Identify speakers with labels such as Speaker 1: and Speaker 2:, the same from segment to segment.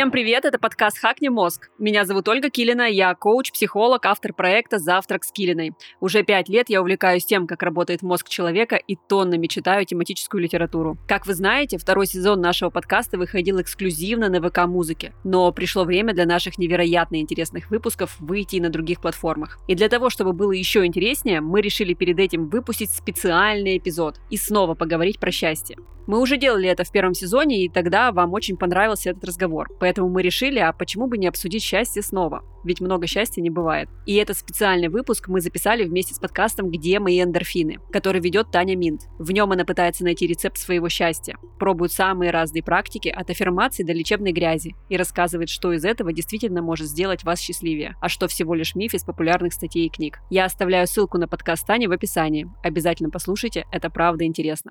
Speaker 1: Всем привет, это подкаст «Хакни мозг». Меня зовут Ольга Килина, я коуч, психолог, автор проекта «Завтрак с Килиной». Уже пять лет я увлекаюсь тем, как работает мозг человека и тоннами читаю тематическую литературу. Как вы знаете, второй сезон нашего подкаста выходил эксклюзивно на ВК-музыке, но пришло время для наших невероятно интересных выпусков выйти и на других платформах. И для того, чтобы было еще интереснее, мы решили перед этим выпустить специальный эпизод и снова поговорить про счастье. Мы уже делали это в первом сезоне, и тогда вам очень понравился этот разговор. Поэтому мы решили, а почему бы не обсудить счастье снова? Ведь много счастья не бывает. И этот специальный выпуск мы записали вместе с подкастом «Где мои эндорфины», который ведет Таня Минт. В нем она пытается найти рецепт своего счастья, пробует самые разные практики от аффирмации до лечебной грязи и рассказывает, что из этого действительно может сделать вас счастливее, а что всего лишь миф из популярных статей и книг. Я оставляю ссылку на подкаст Тани в описании. Обязательно послушайте, это правда интересно.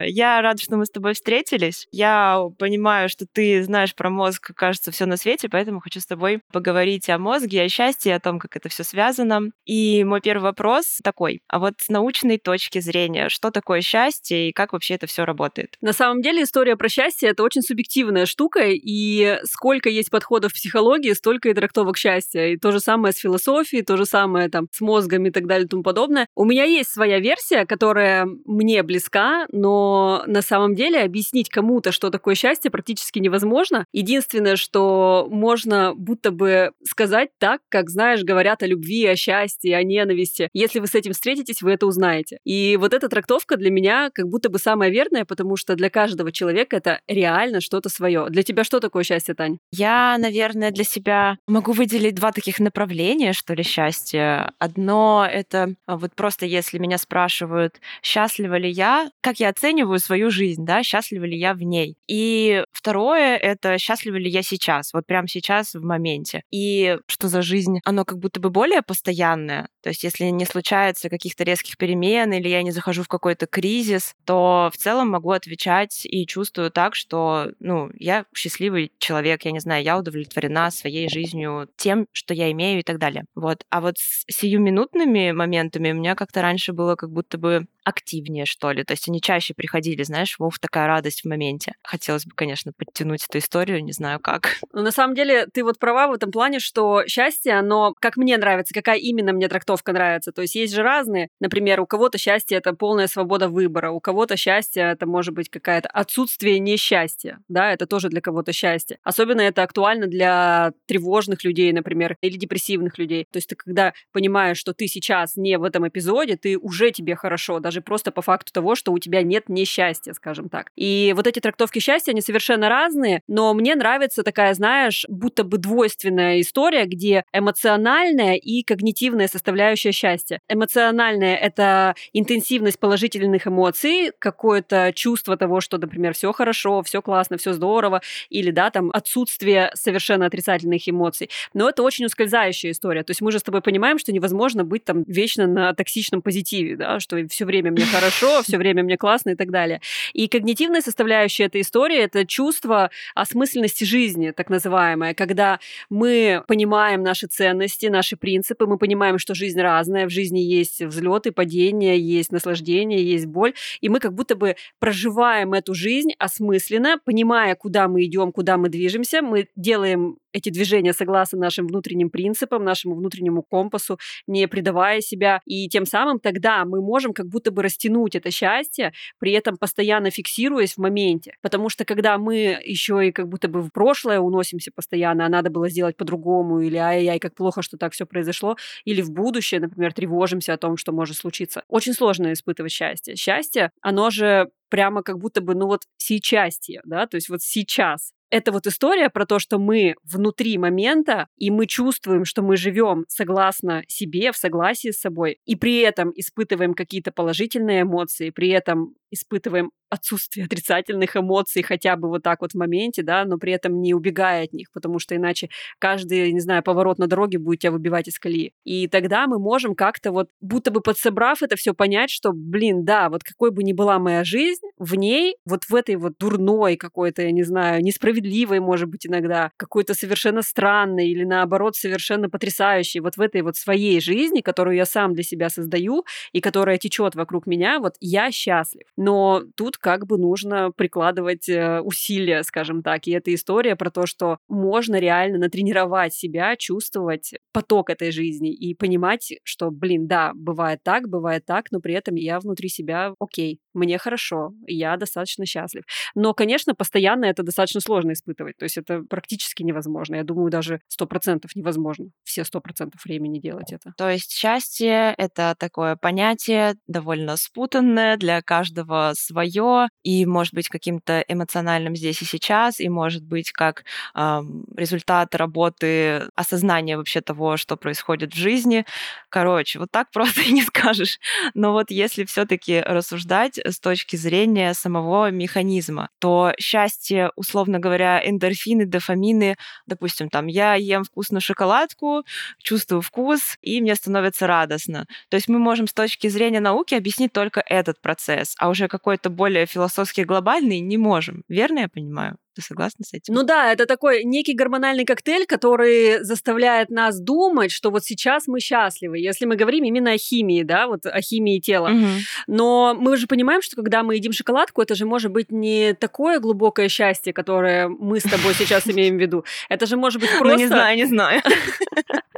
Speaker 2: Я рада, что мы с тобой встретились. Я понимаю, что ты знаешь про мозг, кажется, все на свете, поэтому хочу с тобой поговорить о мозге, о счастье, о том, как это все связано. И мой первый вопрос такой: а вот с научной точки зрения, что такое счастье и как вообще это все работает?
Speaker 1: На самом деле история про счастье это очень субъективная штука, и сколько есть подходов в психологии, столько и трактовок счастья. И то же самое с философией, то же самое там с мозгом и так далее и тому подобное. У меня есть своя версия, которая мне близка, но на самом деле объяснить кому-то, что такое счастье, практически невозможно. Единственное, что можно будто бы сказать так, как, знаешь, говорят о любви, о счастье, о ненависти. Если вы с этим встретитесь, вы это узнаете. И вот эта трактовка для меня как будто бы самая верная, потому что для каждого человека это реально что-то свое. Для тебя что такое счастье, Тань?
Speaker 2: Я, наверное, для себя могу выделить два таких направления, что ли, счастья. Одно — это а, вот просто если меня спрашивают, счастлива ли я, как я оцениваю оцениваю свою жизнь, да, счастлива ли я в ней. И второе — это счастлива ли я сейчас, вот прямо сейчас в моменте. И что за жизнь, оно как будто бы более постоянное. То есть если не случается каких-то резких перемен или я не захожу в какой-то кризис, то в целом могу отвечать и чувствую так, что, ну, я счастливый человек, я не знаю, я удовлетворена своей жизнью, тем, что я имею и так далее. Вот. А вот с сиюминутными моментами у меня как-то раньше было как будто бы активнее, что ли. То есть они чаще приходили, знаешь, вов, такая радость в моменте. Хотелось бы, конечно, подтянуть эту историю, не знаю как.
Speaker 1: Ну, на самом деле, ты вот права в этом плане, что счастье, оно, как мне нравится, какая именно мне трактовка нравится. То есть есть же разные. Например, у кого-то счастье — это полная свобода выбора, у кого-то счастье — это может быть какое-то отсутствие несчастья, да, это тоже для кого-то счастье. Особенно это актуально для тревожных людей, например, или депрессивных людей. То есть ты когда понимаешь, что ты сейчас не в этом эпизоде, ты уже тебе хорошо, даже даже просто по факту того, что у тебя нет несчастья, скажем так. И вот эти трактовки счастья, они совершенно разные, но мне нравится такая, знаешь, будто бы двойственная история, где эмоциональная и когнитивная составляющая счастья. Эмоциональная — это интенсивность положительных эмоций, какое-то чувство того, что, например, все хорошо, все классно, все здорово, или, да, там, отсутствие совершенно отрицательных эмоций. Но это очень ускользающая история. То есть мы же с тобой понимаем, что невозможно быть там вечно на токсичном позитиве, да, что все время время мне хорошо, все время мне классно и так далее. И когнитивная составляющая этой истории — это чувство осмысленности жизни, так называемое, когда мы понимаем наши ценности, наши принципы, мы понимаем, что жизнь разная, в жизни есть взлеты, падения, есть наслаждение, есть боль, и мы как будто бы проживаем эту жизнь осмысленно, понимая, куда мы идем, куда мы движемся, мы делаем эти движения согласно нашим внутренним принципам, нашему внутреннему компасу, не предавая себя. И тем самым тогда мы можем как будто бы растянуть это счастье, при этом постоянно фиксируясь в моменте. Потому что когда мы еще и как будто бы в прошлое уносимся постоянно, а надо было сделать по-другому, или ай-яй, как плохо, что так все произошло, или в будущее, например, тревожимся о том, что может случиться. Очень сложно испытывать счастье. Счастье, оно же прямо как будто бы, ну вот сейчас, да, то есть вот сейчас это вот история про то, что мы внутри момента, и мы чувствуем, что мы живем согласно себе, в согласии с собой, и при этом испытываем какие-то положительные эмоции, при этом испытываем отсутствие отрицательных эмоций хотя бы вот так вот в моменте, да, но при этом не убегая от них, потому что иначе каждый, не знаю, поворот на дороге будет тебя выбивать из колеи. И тогда мы можем как-то вот, будто бы подсобрав это все понять, что, блин, да, вот какой бы ни была моя жизнь, в ней, вот в этой вот дурной какой-то, я не знаю, несправедливой может быть, иногда, какой-то совершенно странной или, наоборот, совершенно потрясающей вот в этой вот своей жизни, которую я сам для себя создаю и которая течет вокруг меня, вот я счастлив. Но тут как бы нужно прикладывать э, усилия, скажем так. И эта история про то, что можно реально натренировать себя, чувствовать поток этой жизни и понимать, что, блин, да, бывает так, бывает так, но при этом я внутри себя окей, мне хорошо, я достаточно счастлив. Но, конечно, постоянно это достаточно сложно испытывать. То есть это практически невозможно. Я думаю, даже сто процентов невозможно все сто процентов времени делать это.
Speaker 2: То есть счастье — это такое понятие довольно спутанное, для каждого свое, и может быть каким-то эмоциональным здесь и сейчас, и может быть как э, результат работы, осознания вообще того, что происходит в жизни. Короче, вот так просто и не скажешь. Но вот если все таки рассуждать с точки зрения самого механизма, то счастье, условно говоря, эндорфины, дофамины, допустим, там я ем вкусную шоколадку, чувствую вкус, и мне становится радостно. То есть мы можем с точки зрения науки объяснить только этот процесс, а уже какой-то более философский глобальный не можем. Верно я понимаю? Ты согласна с этим?
Speaker 1: Ну да, это такой некий гормональный коктейль, который заставляет нас думать, что вот сейчас мы счастливы, если мы говорим именно о химии, да, вот о химии тела.
Speaker 2: Угу.
Speaker 1: Но мы же понимаем, что когда мы едим шоколадку, это же может быть не такое глубокое счастье, которое мы с тобой сейчас имеем в виду. Это же может быть просто...
Speaker 2: Ну, не знаю, не знаю.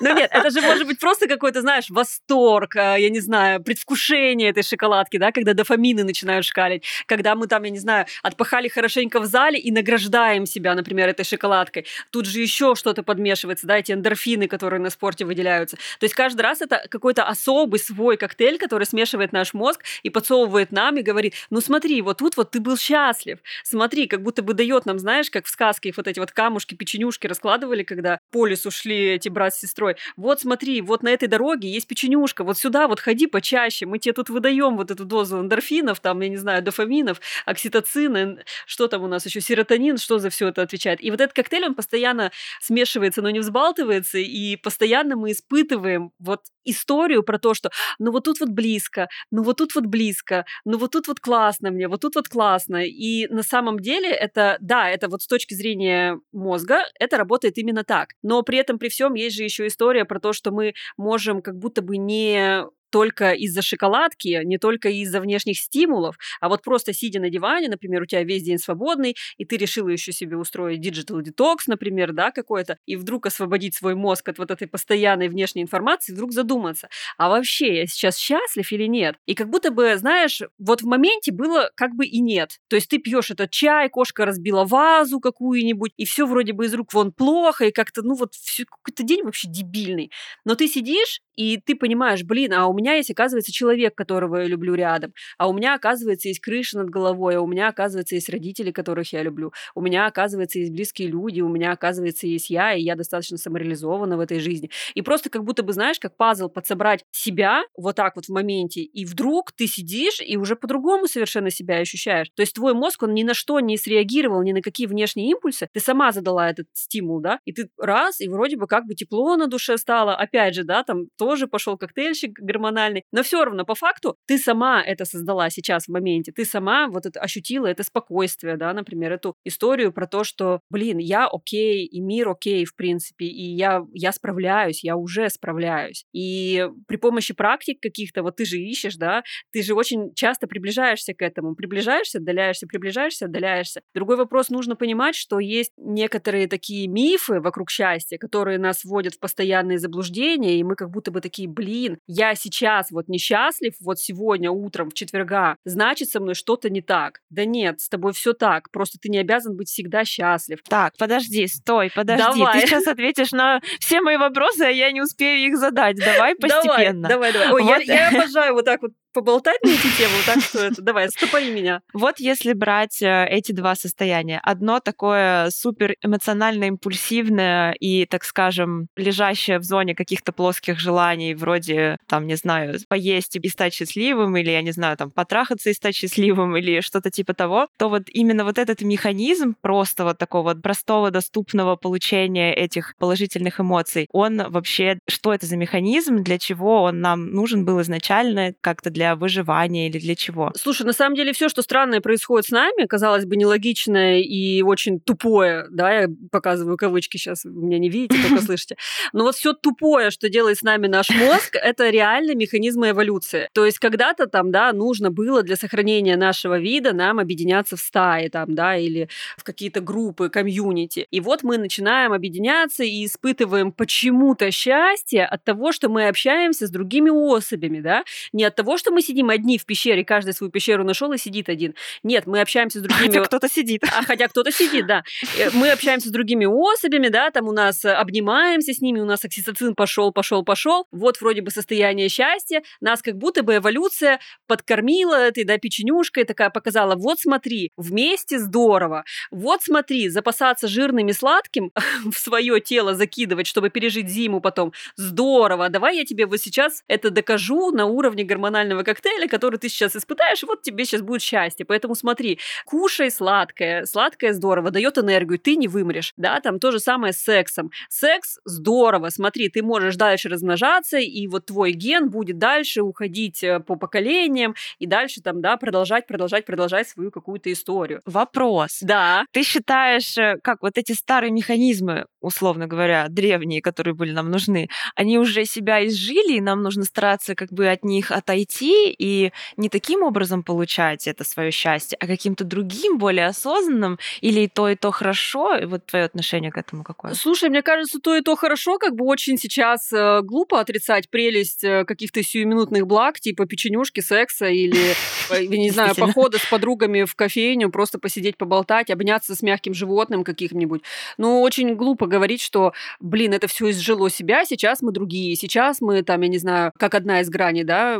Speaker 1: Ну нет, это же может быть просто какой-то, знаешь, восторг, а, я не знаю, предвкушение этой шоколадки, да, когда дофамины начинают шкалить, когда мы там, я не знаю, отпахали хорошенько в зале и награждаем себя, например, этой шоколадкой. Тут же еще что-то подмешивается, да, эти эндорфины, которые на спорте выделяются. То есть каждый раз это какой-то особый свой коктейль, который смешивает наш мозг и подсовывает нам и говорит, ну смотри, вот тут вот ты был счастлив, смотри, как будто бы дает нам, знаешь, как в сказке вот эти вот камушки, печенюшки раскладывали, когда по лесу шли эти брат с сестрой. Вот смотри, вот на этой дороге есть печенюшка, вот сюда вот ходи почаще, мы тебе тут выдаем вот эту дозу эндорфинов, там, я не знаю, дофаминов, окситоцина, что там у нас еще, серотонин, что за все это отвечает. И вот этот коктейль, он постоянно смешивается, но не взбалтывается, и постоянно мы испытываем вот историю про то, что ну вот тут вот близко, ну вот тут вот близко, ну вот тут вот классно мне, вот тут вот классно. И на самом деле это, да, это вот с точки зрения мозга, это работает именно так. Но при этом, при всем, есть же еще история про то, что мы можем как будто бы не только из-за шоколадки, не только из-за внешних стимулов, а вот просто сидя на диване, например, у тебя весь день свободный, и ты решила еще себе устроить digital detox, например, да, какой-то, и вдруг освободить свой мозг от вот этой постоянной внешней информации, вдруг задуматься, а вообще я сейчас счастлив или нет? И как будто бы, знаешь, вот в моменте было как бы и нет. То есть ты пьешь этот чай, кошка разбила вазу какую-нибудь, и все вроде бы из рук вон плохо, и как-то, ну вот, какой-то день вообще дебильный. Но ты сидишь, и ты понимаешь, блин, а у меня есть, оказывается, человек, которого я люблю рядом, а у меня, оказывается, есть крыша над головой, а у меня, оказывается, есть родители, которых я люблю, у меня, оказывается, есть близкие люди, у меня, оказывается, есть я, и я достаточно самореализована в этой жизни. И просто как будто бы, знаешь, как пазл подсобрать себя вот так вот в моменте, и вдруг ты сидишь и уже по-другому совершенно себя ощущаешь. То есть твой мозг, он ни на что не среагировал, ни на какие внешние импульсы, ты сама задала этот стимул, да, и ты раз, и вроде бы как бы тепло на душе стало, опять же, да, там то тоже пошел коктейльщик гормональный, но все равно по факту ты сама это создала сейчас в моменте, ты сама вот это ощутила это спокойствие, да, например, эту историю про то, что, блин, я окей, и мир окей, в принципе, и я, я справляюсь, я уже справляюсь. И при помощи практик каких-то, вот ты же ищешь, да, ты же очень часто приближаешься к этому, приближаешься, отдаляешься, приближаешься, отдаляешься. Другой вопрос, нужно понимать, что есть некоторые такие мифы вокруг счастья, которые нас вводят в постоянные заблуждения, и мы как будто бы бы такие, блин, я сейчас вот несчастлив, вот сегодня утром в четверга, значит, со мной что-то не так. Да нет, с тобой все так, просто ты не обязан быть всегда счастлив.
Speaker 2: Так, подожди, стой, подожди. Давай. Ты сейчас ответишь на все мои вопросы, а я не успею их задать. Давай постепенно.
Speaker 1: Давай, давай, давай. Ой, вот. я, я обожаю вот так вот поболтать на эти темы, так что это, давай, стопори меня.
Speaker 2: Вот если брать э, эти два состояния. Одно такое супер эмоционально импульсивное и, так скажем, лежащее в зоне каких-то плоских желаний, вроде, там, не знаю, поесть и стать счастливым, или, я не знаю, там, потрахаться и стать счастливым, или что-то типа того, то вот именно вот этот механизм просто вот такого вот простого, доступного получения этих положительных эмоций, он вообще, что это за механизм, для чего он нам нужен был изначально, как-то для для выживания или для чего?
Speaker 1: Слушай, на самом деле все, что странное происходит с нами, казалось бы, нелогичное и очень тупое, да, я показываю кавычки сейчас, вы меня не видите, только слышите. Но вот все тупое, что делает с нами наш мозг, это реально механизмы эволюции. То есть когда-то там, да, нужно было для сохранения нашего вида нам объединяться в стаи, там, да, или в какие-то группы, комьюнити. И вот мы начинаем объединяться и испытываем почему-то счастье от того, что мы общаемся с другими особями, да, не от того, что мы сидим одни в пещере, каждый свою пещеру нашел и сидит один. Нет, мы общаемся с другими...
Speaker 2: Хотя кто-то сидит.
Speaker 1: А хотя кто-то сидит, да. Э, мы общаемся с другими особями, да, там у нас э, обнимаемся с ними, у нас окситоцин пошел, пошел, пошел. Вот вроде бы состояние счастья. Нас как будто бы эволюция подкормила этой, да, печенюшкой, такая показала, вот смотри, вместе здорово. Вот смотри, запасаться жирным и сладким в свое тело закидывать, чтобы пережить зиму потом. Здорово. Давай я тебе вот сейчас это докажу на уровне гормонального коктейля, который ты сейчас испытаешь, и вот тебе сейчас будет счастье. Поэтому смотри, кушай сладкое. Сладкое здорово, дает энергию, ты не вымрешь. Да, там то же самое с сексом. Секс здорово, смотри, ты можешь дальше размножаться, и вот твой ген будет дальше уходить э, по поколениям, и дальше там, да, продолжать, продолжать, продолжать свою какую-то историю.
Speaker 2: Вопрос.
Speaker 1: Да.
Speaker 2: Ты считаешь, э, как вот эти старые механизмы, условно говоря, древние, которые были нам нужны, они уже себя изжили, и нам нужно стараться как бы от них отойти и не таким образом получать это свое счастье, а каким-то другим, более осознанным, или и то, и то хорошо? И вот твое отношение к этому какое?
Speaker 1: Слушай, мне кажется, то и то хорошо, как бы очень сейчас э, глупо отрицать прелесть э, каких-то сиюминутных благ, типа печенюшки, секса или, э, не знаю, похода с подругами в кофейню, просто посидеть, поболтать, обняться с мягким животным каким-нибудь. Ну, очень глупо говорить, что, блин, это все изжило себя, сейчас мы другие, сейчас мы там, я не знаю, как одна из граней, да,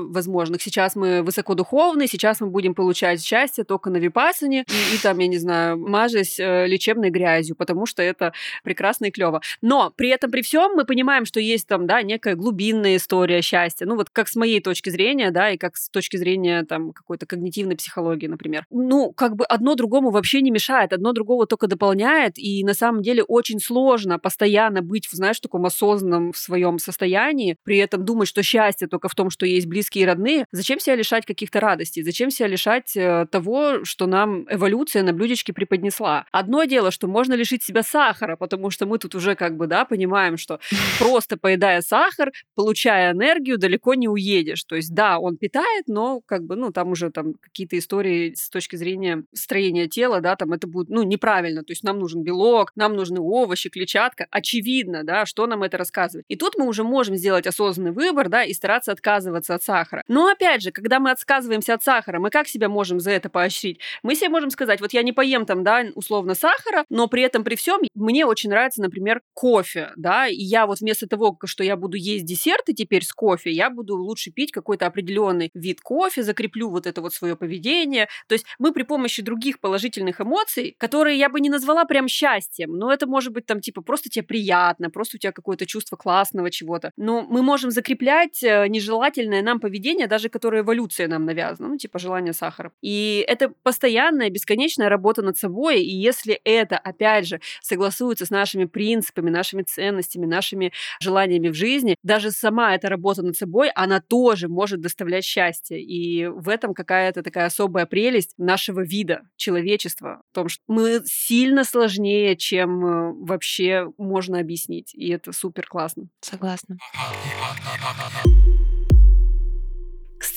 Speaker 1: возможных, сейчас мы высокодуховные, сейчас мы будем получать счастье только на випасане и, и там, я не знаю, мажась э, лечебной грязью, потому что это прекрасно и клево. Но при этом, при всем мы понимаем, что есть там, да, некая глубинная история счастья. Ну, вот как с моей точки зрения, да, и как с точки зрения там какой-то когнитивной психологии, например. Ну, как бы одно другому вообще не мешает, одно другого только дополняет, и на самом деле очень сложно постоянно быть, знаешь, в таком осознанном в своем состоянии, при этом думать, что счастье только в том, что есть близкие и родные. Зачем себя лишать каких-то радостей? Зачем себя лишать э, того, что нам эволюция на блюдечке преподнесла? Одно дело, что можно лишить себя сахара, потому что мы тут уже как бы, да, понимаем, что просто поедая сахар, получая энергию, далеко не уедешь. То есть, да, он питает, но как бы, ну, там уже там какие-то истории с точки зрения строения тела, да, там это будет, ну, неправильно. То есть нам нужен белок, нам нужны овощи, клетчатка. Очевидно, да, что нам это рассказывает. И тут мы уже можем сделать осознанный выбор, да, и стараться отказываться от сахара. Но опять же, когда мы отказываемся от сахара, мы как себя можем за это поощрить? Мы себе можем сказать, вот я не поем там, да, условно сахара, но при этом при всем мне очень нравится, например, кофе, да, и я вот вместо того, что я буду есть десерты теперь с кофе, я буду лучше пить какой-то определенный вид кофе, закреплю вот это вот свое поведение. То есть мы при помощи других положительных эмоций, которые я бы не назвала прям счастьем, но это может быть там типа просто тебе приятно, просто у тебя какое-то чувство классного чего-то. Но мы можем закреплять э, нежелательное нам поведение, даже которое эволюция нам навязана, ну типа желание сахара. И это постоянная, бесконечная работа над собой, и если это, опять же, согласуется с нашими принципами, нашими ценностями, нашими желаниями в жизни, даже сама эта работа над собой, она тоже может доставлять счастье. И в этом какая-то такая особая прелесть нашего вида, человечества, в том, что мы сильно сложнее, чем э, вообще можно объяснить. И это супер классно.
Speaker 2: Согласна.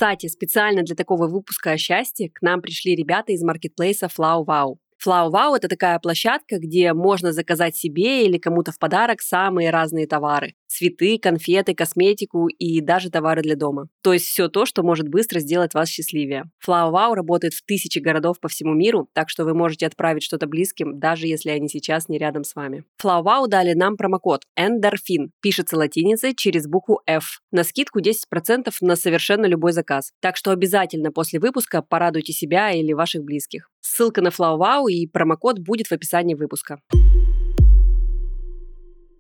Speaker 3: Кстати, специально для такого выпуска о счастье к нам пришли ребята из маркетплейса FlowWow. FlowWow – это такая площадка, где можно заказать себе или кому-то в подарок самые разные товары цветы, конфеты, косметику и даже товары для дома. То есть все то, что может быстро сделать вас счастливее. Flower Wow работает в тысячи городов по всему миру, так что вы можете отправить что-то близким, даже если они сейчас не рядом с вами. Flower Wow дали нам промокод ENDORPHIN, пишется латиницей через букву F, на скидку 10% на совершенно любой заказ. Так что обязательно после выпуска порадуйте себя или ваших близких. Ссылка на Flower Wow и промокод будет в описании выпуска.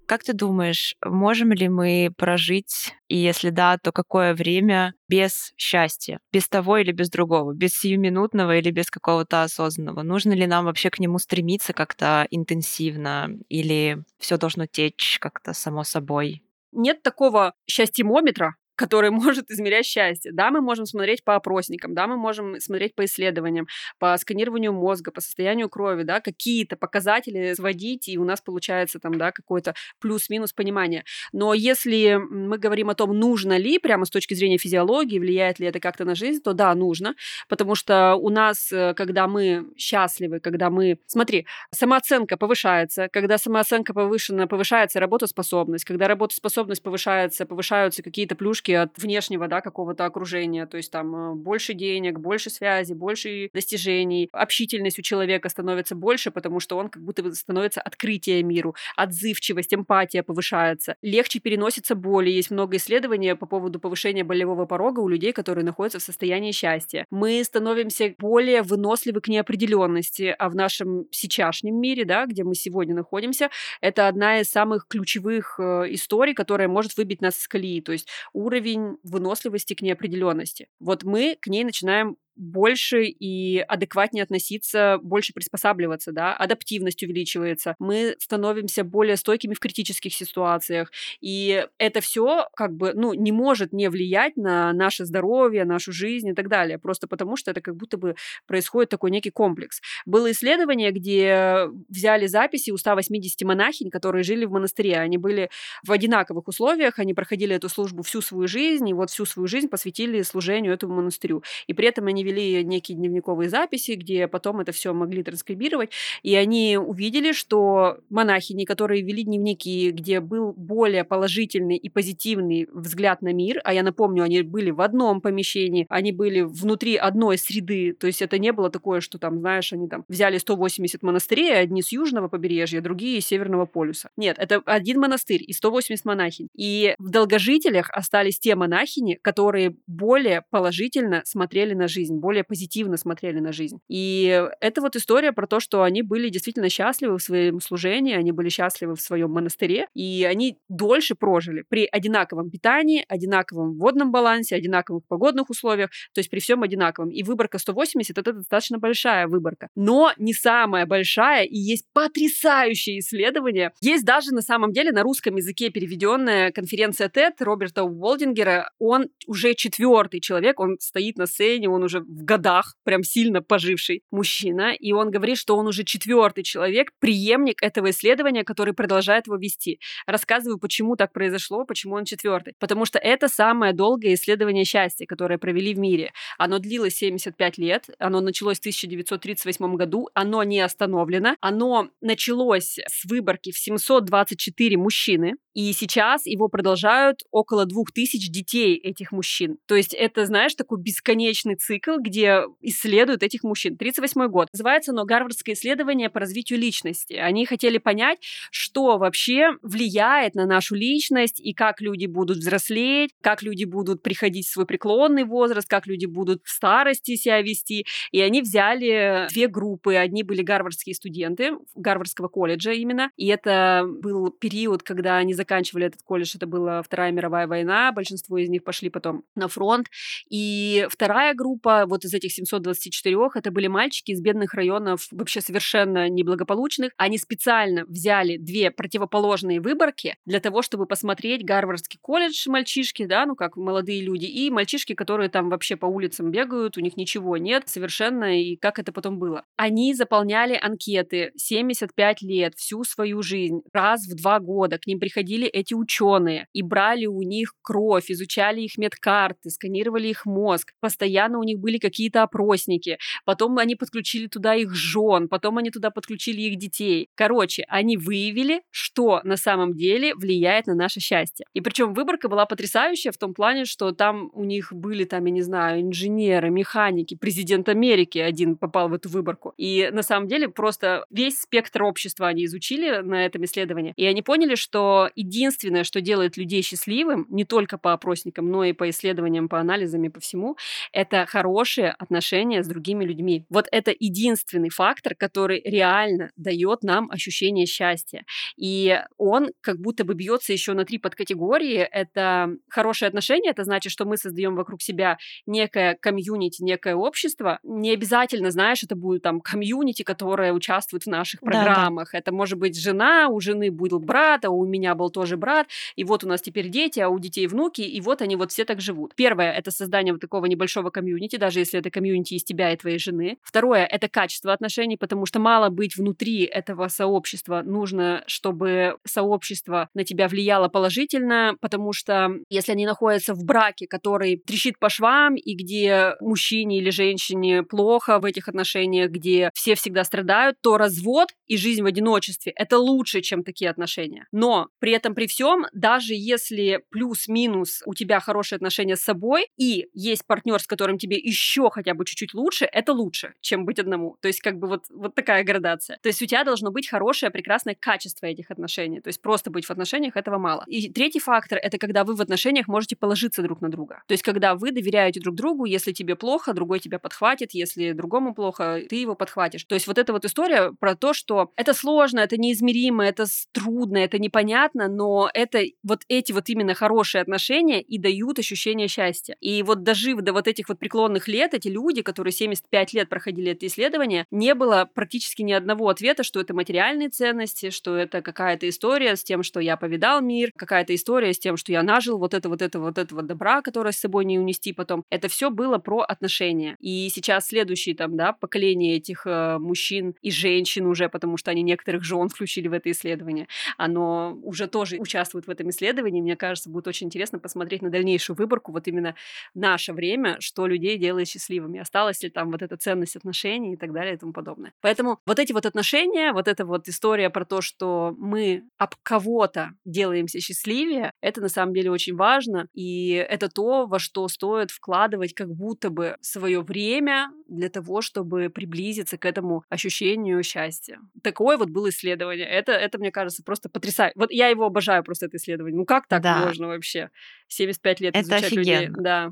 Speaker 2: Как ты думаешь, можем ли мы прожить, и если да, то какое время без счастья, без того или без другого, без сиюминутного или без какого-то осознанного? Нужно ли нам вообще к нему стремиться как-то интенсивно, или все должно течь как-то само собой?
Speaker 1: Нет такого счастьемометра, который может измерять счастье. Да, мы можем смотреть по опросникам, да, мы можем смотреть по исследованиям, по сканированию мозга, по состоянию крови, да, какие-то показатели сводить, и у нас получается там, да, какой-то плюс-минус понимание. Но если мы говорим о том, нужно ли, прямо с точки зрения физиологии, влияет ли это как-то на жизнь, то да, нужно, потому что у нас, э, когда мы счастливы, когда мы... Смотри, самооценка повышается, когда самооценка повышена, повышается работоспособность, когда работоспособность повышается, повышаются какие-то плюшки от внешнего, да, какого-то окружения, то есть там э, больше денег, больше связи, больше достижений, общительность у человека становится больше, потому что он как будто становится открытие миру, отзывчивость, эмпатия повышается, легче переносится боли. Есть много исследований по поводу повышения болевого порога у людей, которые находятся в состоянии счастья. Мы становимся более выносливы к неопределенности, а в нашем сейчасшнем мире, да, где мы сегодня находимся, это одна из самых ключевых э, историй, которая может выбить нас из колеи, то есть уровень выносливости к неопределенности. Вот мы к ней начинаем больше и адекватнее относиться, больше приспосабливаться, да, адаптивность увеличивается, мы становимся более стойкими в критических ситуациях, и это все как бы, ну, не может не влиять на наше здоровье, нашу жизнь и так далее, просто потому что это как будто бы происходит такой некий комплекс. Было исследование, где взяли записи у 180 монахинь, которые жили в монастыре, они были в одинаковых условиях, они проходили эту службу всю свою жизнь, и вот всю свою жизнь посвятили служению этому монастырю, и при этом они вели некие дневниковые записи, где потом это все могли транскрибировать, и они увидели, что монахини, которые вели дневники, где был более положительный и позитивный взгляд на мир, а я напомню, они были в одном помещении, они были внутри одной среды, то есть это не было такое, что там, знаешь, они там взяли 180 монастырей, одни с южного побережья, другие с северного полюса. Нет, это один монастырь и 180 монахинь. И в долгожителях остались те монахини, которые более положительно смотрели на жизнь, более позитивно смотрели на жизнь. И это вот история про то, что они были действительно счастливы в своем служении, они были счастливы в своем монастыре, и они дольше прожили при одинаковом питании, одинаковом водном балансе, одинаковых погодных условиях, то есть при всем одинаковом. И выборка 180 это достаточно большая выборка, но не самая большая, и есть потрясающие исследования. Есть даже на самом деле на русском языке переведенная конференция TED Роберта Уолдингера. Он уже четвертый человек, он стоит на сцене, он уже в годах, прям сильно поживший мужчина, и он говорит, что он уже четвертый человек, преемник этого исследования, который продолжает его вести. Рассказываю, почему так произошло, почему он четвертый. Потому что это самое долгое исследование счастья, которое провели в мире. Оно длилось 75 лет, оно началось в 1938 году, оно не остановлено, оно началось с выборки в 724 мужчины, и сейчас его продолжают около 2000 детей этих мужчин. То есть это, знаешь, такой бесконечный цикл, где исследуют этих мужчин. 38 год. Называется оно «Гарвардское исследование по развитию личности». Они хотели понять, что вообще влияет на нашу личность и как люди будут взрослеть, как люди будут приходить в свой преклонный возраст, как люди будут в старости себя вести. И они взяли две группы. Одни были гарвардские студенты Гарвардского колледжа именно. И это был период, когда они заканчивали этот колледж. Это была Вторая мировая война. Большинство из них пошли потом на фронт. И вторая группа вот из этих 724 это были мальчики из бедных районов, вообще совершенно неблагополучных. Они специально взяли две противоположные выборки для того, чтобы посмотреть Гарвардский колледж мальчишки, да, ну как молодые люди, и мальчишки, которые там вообще по улицам бегают, у них ничего нет совершенно, и как это потом было. Они заполняли анкеты 75 лет, всю свою жизнь, раз в два года. К ним приходили эти ученые и брали у них кровь, изучали их медкарты, сканировали их мозг. Постоянно у них были какие-то опросники, потом они подключили туда их жен, потом они туда подключили их детей. Короче, они выявили, что на самом деле влияет на наше счастье. И причем выборка была потрясающая в том плане, что там у них были, там, я не знаю, инженеры, механики, президент Америки один попал в эту выборку. И на самом деле просто весь спектр общества они изучили на этом исследовании. И они поняли, что единственное, что делает людей счастливым, не только по опросникам, но и по исследованиям, по анализам и по всему, это хорошие отношения с другими людьми. Вот это единственный фактор, который реально дает нам ощущение счастья. И он как будто бы бьется еще на три подкатегории. Это хорошие отношения, это значит, что мы создаем вокруг себя некое комьюнити, некое общество. Не обязательно, знаешь, это будет там комьюнити, которое участвует в наших программах. Да, да. Это может быть жена, у жены был брат, а у меня был тоже брат, и вот у нас теперь дети, а у детей внуки, и вот они вот все так живут. Первое — это создание вот такого небольшого комьюнити, даже если это комьюнити из тебя и твоей жены. Второе — это качество отношений, потому что мало быть внутри этого сообщества, нужно, чтобы сообщество на тебя влияло положительно, потому что если они находятся в браке, который трещит по швам, и где мужчине или женщине плохо в этих отношениях, где все всегда страдают, то развод и жизнь в одиночестве — это лучше, чем такие отношения. Но при этом, при всем, даже если плюс-минус у тебя хорошие отношения с собой, и есть партнер, с которым тебе еще хотя бы чуть-чуть лучше, это лучше, чем быть одному. То есть как бы вот, вот такая градация. То есть у тебя должно быть хорошее, прекрасное качество этих отношений. То есть просто быть в отношениях этого мало. И третий фактор — это когда вы в отношениях можете положиться друг на друга. То есть когда вы доверяете друг другу, если тебе плохо, другой тебя подхватит, если другому плохо, ты его подхватишь. То есть вот эта вот история про то, что это сложно, это неизмеримо, это трудно, это непонятно, но это вот эти вот именно хорошие отношения и дают ощущение счастья. И вот дожив до вот этих вот преклонных лет, эти люди, которые 75 лет проходили это исследование, не было практически ни одного ответа, что это материальные ценности, что это какая-то история с тем, что я повидал мир, какая-то история с тем, что я нажил вот это, вот это, вот этого добра, которое с собой не унести потом. Это все было про отношения. И сейчас следующие там, да, поколение этих э, мужчин и женщин уже, потому что они некоторых жен включили в это исследование, оно уже тоже участвует в этом исследовании. Мне кажется, будет очень интересно посмотреть на дальнейшую выборку, вот именно наше время, что людей делает счастливыми. Осталась ли там вот эта ценность отношений и так далее и тому подобное. Поэтому вот эти вот отношения, вот эта вот история про то, что мы об кого-то делаемся счастливее, это на самом деле очень важно, и это то, во что стоит вкладывать как будто бы свое время для того, чтобы приблизиться к этому ощущению счастья. Такое вот было исследование. Это, это мне кажется, просто потрясающе. Вот я его обожаю просто, это исследование. Ну как так да. можно вообще? 75 лет
Speaker 2: это
Speaker 1: изучать
Speaker 2: офигенно.
Speaker 1: людей. Да.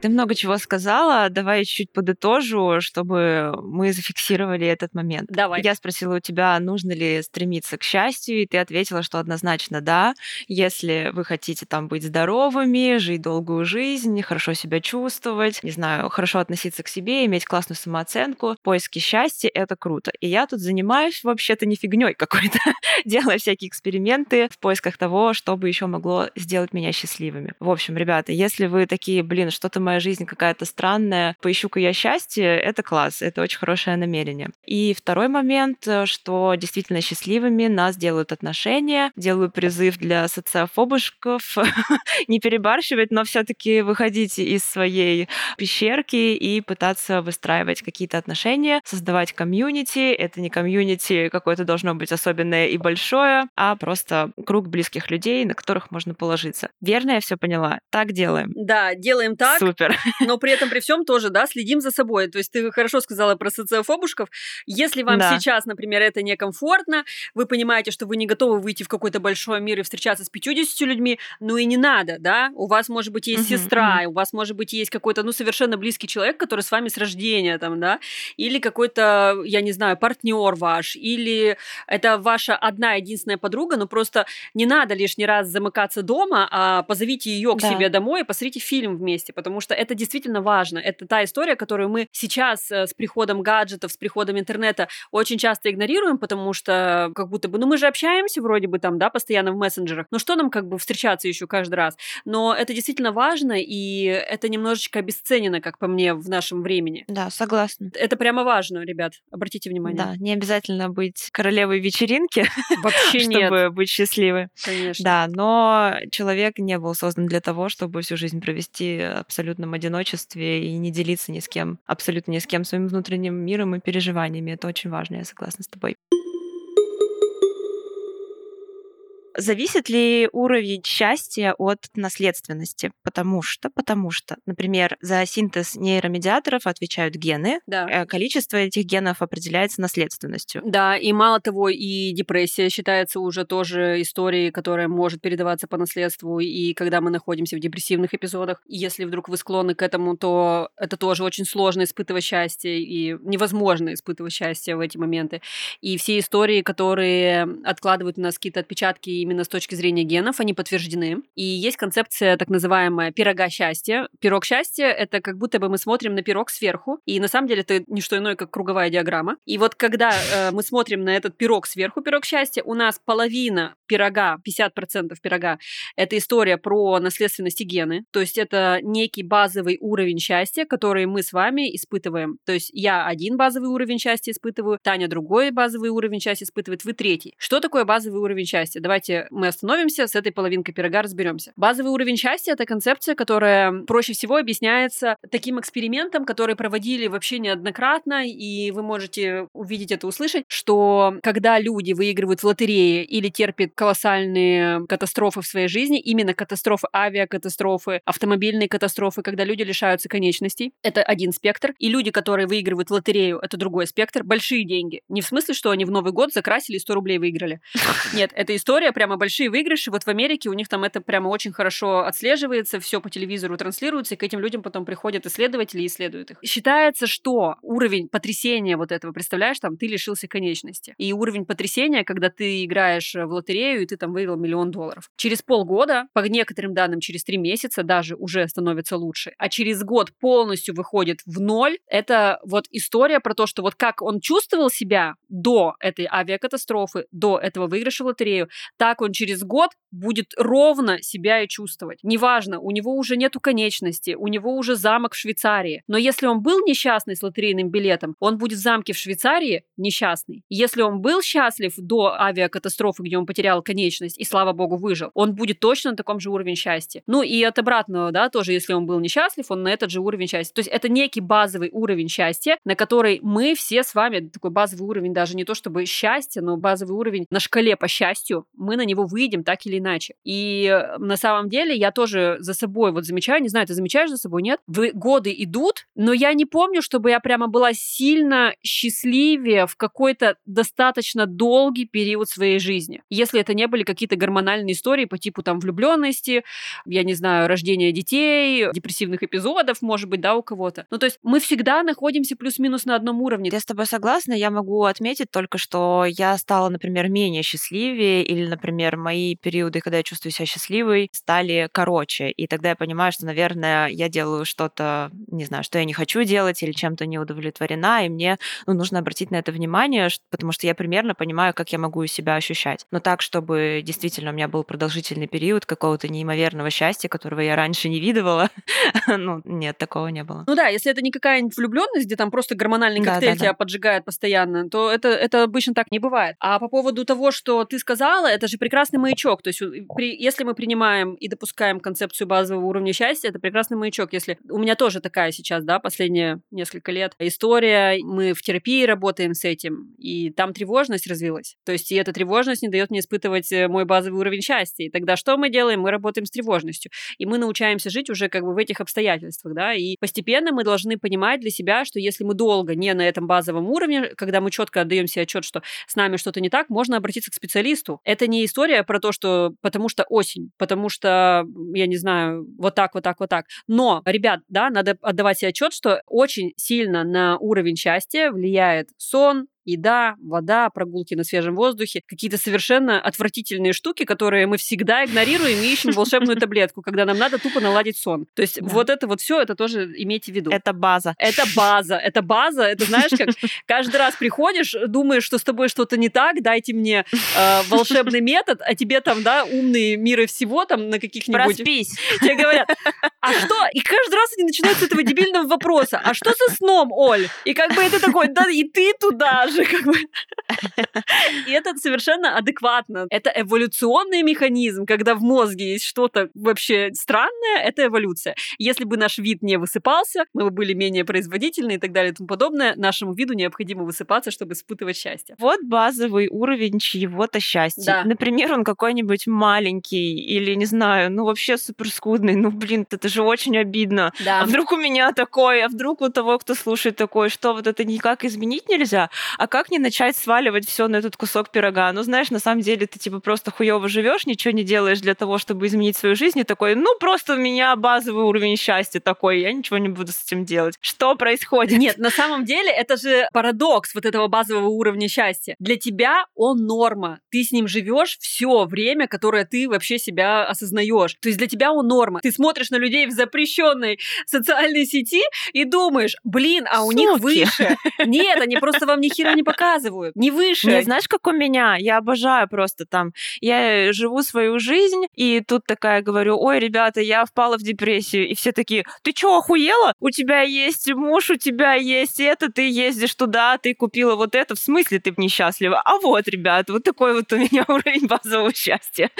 Speaker 2: Ты много чего сказала. Давай чуть-чуть подытожу, чтобы мы зафиксировали этот момент.
Speaker 1: Давай.
Speaker 2: Я спросила у тебя, нужно ли стремиться к счастью, и ты ответила, что однозначно да. Если вы хотите там быть здоровыми, жить долгую жизнь, хорошо себя чувствовать, не знаю, хорошо относиться к себе, иметь классную самооценку, поиски счастья — это круто. И я тут занимаюсь вообще-то не фигней какой-то, делая всякие эксперименты в поисках того, что бы еще могло сделать меня счастливыми. В общем, ребята, если вы такие, блин, что-то моя жизнь какая-то странная, поищу-ка я счастье, это класс, это очень хорошее намерение. И второй момент, э, что действительно счастливыми нас делают отношения. Делаю призыв для социофобушков не перебарщивать, но все таки выходить из своей пещерки и пытаться выстраивать какие-то отношения, создавать комьюнити. Это не комьюнити какое-то должно быть особенное и большое, а просто круг близких людей, на которых можно положиться. Верно я все поняла? Так делаем.
Speaker 1: Да, делаем так.
Speaker 2: Супер супер.
Speaker 1: Но при этом, при всем тоже, да, следим за собой. То есть ты хорошо сказала про социофобушков. Если вам да. сейчас, например, это некомфортно, вы понимаете, что вы не готовы выйти в какой-то большой мир и встречаться с 50 людьми, ну и не надо, да. У вас, может быть, есть uh-huh, сестра, uh-huh. у вас, может быть, есть какой-то, ну, совершенно близкий человек, который с вами с рождения, там, да, или какой-то, я не знаю, партнер ваш, или это ваша одна единственная подруга, но просто не надо лишний раз замыкаться дома, а позовите ее к да. себе домой и посмотрите фильм вместе, потому что что это действительно важно. Это та история, которую мы сейчас э, с приходом гаджетов, с приходом интернета очень часто игнорируем, потому что как будто бы, ну мы же общаемся вроде бы там, да, постоянно в мессенджерах, ну что нам как бы встречаться еще каждый раз? Но это действительно важно, и это немножечко обесценено, как по мне, в нашем времени.
Speaker 2: Да, согласна.
Speaker 1: Это прямо важно, ребят, обратите внимание.
Speaker 2: Да, не обязательно быть королевой вечеринки,
Speaker 1: Вообще нет.
Speaker 2: чтобы быть счастливой.
Speaker 1: Конечно.
Speaker 2: Да, но человек не был создан для того, чтобы всю жизнь провести абсолютно абсолютном одиночестве и не делиться ни с кем, абсолютно ни с кем своим внутренним миром и переживаниями. Это очень важно, я согласна с тобой. Зависит ли уровень счастья от наследственности? Потому что, потому что, например, за синтез нейромедиаторов отвечают гены.
Speaker 1: Да.
Speaker 2: Э, количество этих генов определяется наследственностью.
Speaker 1: Да, и мало того, и депрессия считается уже тоже историей, которая может передаваться по наследству. И когда мы находимся в депрессивных эпизодах, если вдруг вы склонны к этому, то это тоже очень сложно испытывать счастье и невозможно испытывать счастье в эти моменты. И все истории, которые откладывают у нас какие-то отпечатки именно с точки зрения генов, они подтверждены. И есть концепция так называемая пирога счастья. Пирог счастья — это как будто бы мы смотрим на пирог сверху, и на самом деле это не что иное, как круговая диаграмма. И вот когда э, мы смотрим на этот пирог сверху, пирог счастья, у нас половина пирога, 50% пирога — это история про наследственность и гены. То есть это некий базовый уровень счастья, который мы с вами испытываем. То есть я один базовый уровень счастья испытываю, Таня другой базовый уровень счастья испытывает, вы третий. Что такое базовый уровень счастья? Давайте мы остановимся, с этой половинкой пирога разберемся. Базовый уровень счастья — это концепция, которая проще всего объясняется таким экспериментом, который проводили вообще неоднократно, и вы можете увидеть это, услышать, что когда люди выигрывают в лотерее или терпят колоссальные катастрофы в своей жизни, именно катастрофы, авиакатастрофы, автомобильные катастрофы, когда люди лишаются конечностей, это один спектр, и люди, которые выигрывают в лотерею, это другой спектр, большие деньги. Не в смысле, что они в Новый год закрасили и 100 рублей выиграли. Нет, это история, прямо большие выигрыши. Вот в Америке у них там это прямо очень хорошо отслеживается, все по телевизору транслируется, и к этим людям потом приходят исследователи и исследуют их. Считается, что уровень потрясения вот этого, представляешь, там ты лишился конечности. И уровень потрясения, когда ты играешь в лотерею, и ты там выиграл миллион долларов. Через полгода, по некоторым данным, через три месяца даже уже становится лучше, а через год полностью выходит в ноль. Это вот история про то, что вот как он чувствовал себя до этой авиакатастрофы, до этого выигрыша в лотерею, так он через год будет ровно себя и чувствовать. Неважно, у него уже нету конечности, у него уже замок в Швейцарии. Но если он был несчастный с лотерейным билетом, он будет в замке в Швейцарии несчастный. Если он был счастлив до авиакатастрофы, где он потерял конечность и, слава богу, выжил, он будет точно на таком же уровне счастья. Ну и от обратного, да, тоже, если он был несчастлив, он на этот же уровень счастья. То есть это некий базовый уровень счастья, на который мы все с вами, такой базовый уровень даже не то чтобы счастья, но базовый уровень на шкале по счастью, мы на него выйдем так или иначе. И э, на самом деле я тоже за собой вот замечаю, не знаю, ты замечаешь за собой, нет? Вы годы идут, но я не помню, чтобы я прямо была сильно счастливее в какой-то достаточно долгий период своей жизни. Если это не были какие-то гормональные истории по типу там влюбленности, я не знаю, рождения детей, депрессивных эпизодов, может быть, да, у кого-то. Ну, то есть мы всегда находимся плюс-минус на одном уровне.
Speaker 2: Я с тобой согласна, я могу отметить только, что я стала, например, менее счастливее, или, например, мои периоды, когда я чувствую себя счастливой, стали короче. И тогда я понимаю, что, наверное, я делаю что-то, не знаю, что я не хочу делать или чем-то не удовлетворена, и мне ну, нужно обратить на это внимание, потому что я примерно понимаю, как я могу себя ощущать. Но так, чтобы действительно у меня был продолжительный период какого-то неимоверного счастья, которого я раньше не видывала, ну, нет, такого не было.
Speaker 1: Ну да, если это не какая-нибудь влюбленность, где там просто гормональный коктейль да, да, тебя да. поджигает постоянно, то это, это обычно так не бывает. А по поводу того, что ты сказала, это же прекрасный маячок. То есть при, если мы принимаем и допускаем концепцию базового уровня счастья, это прекрасный маячок. Если у меня тоже такая сейчас, да, последние несколько лет история, мы в терапии работаем с этим, и там тревожность развилась. То есть и эта тревожность не дает мне испытывать э, мой базовый уровень счастья. И тогда что мы делаем? Мы работаем с тревожностью. И мы научаемся жить уже как бы в этих обстоятельствах, да, и постепенно мы должны понимать для себя, что если мы долго не на этом базовом уровне, когда мы четко отдаем себе отчет, что с нами что-то не так, можно обратиться к специалисту. Это не история про то, что потому что осень, потому что, я не знаю, вот так, вот так, вот так. Но, ребят, да, надо отдавать себе отчет, что очень сильно на уровень счастья влияет сон, еда, вода, прогулки на свежем воздухе, какие-то совершенно отвратительные штуки, которые мы всегда игнорируем и ищем волшебную таблетку, когда нам надо тупо наладить сон. То есть да. вот это вот все, это тоже имейте в виду.
Speaker 2: Это база.
Speaker 1: Это база. Это база. Это знаешь, как каждый раз приходишь, думаешь, что с тобой что-то не так, дайте мне э, волшебный метод, а тебе там, да, умные миры всего там на каких-нибудь...
Speaker 2: Проспись.
Speaker 1: Тебе говорят, а что? И каждый раз они начинают с этого дебильного вопроса. А что со сном, Оль? И как бы это такой, да и ты туда же, как бы. И это совершенно адекватно. Это эволюционный механизм, когда в мозге есть что-то вообще странное, это эволюция. Если бы наш вид не высыпался, мы бы были менее производительны и так далее и тому подобное, нашему виду необходимо высыпаться, чтобы испытывать счастье.
Speaker 2: Вот базовый уровень чьего-то счастья. Да. Например, он какой-нибудь маленький или, не знаю, ну вообще супер скудный. Ну, блин, это же очень обидно. Да. А вдруг у меня такой, а вдруг у того, кто слушает такой, что вот это никак изменить нельзя? А а как не начать сваливать все на этот кусок пирога? Ну, знаешь, на самом деле ты типа просто хуево живешь, ничего не делаешь для того, чтобы изменить свою жизнь, и такой, ну, просто у меня базовый уровень счастья такой, я ничего не буду с этим делать. Что происходит?
Speaker 1: Нет, на самом деле это же парадокс вот этого базового уровня счастья. Для тебя он норма. Ты с ним живешь все время, которое ты вообще себя осознаешь. То есть для тебя он норма. Ты смотришь на людей в запрещенной социальной сети и думаешь, блин, а у Суки. них выше. Нет, они просто вам ни хера не показывают. Не выше.
Speaker 2: Не знаешь, как у меня? Я обожаю просто там. Я живу свою жизнь, и тут такая говорю, ой, ребята, я впала в депрессию. И все такие, ты чё, охуела? У тебя есть муж, у тебя есть это, ты ездишь туда, ты купила вот это. В смысле ты несчастлива? А вот, ребят, вот такой вот у меня уровень базового счастья.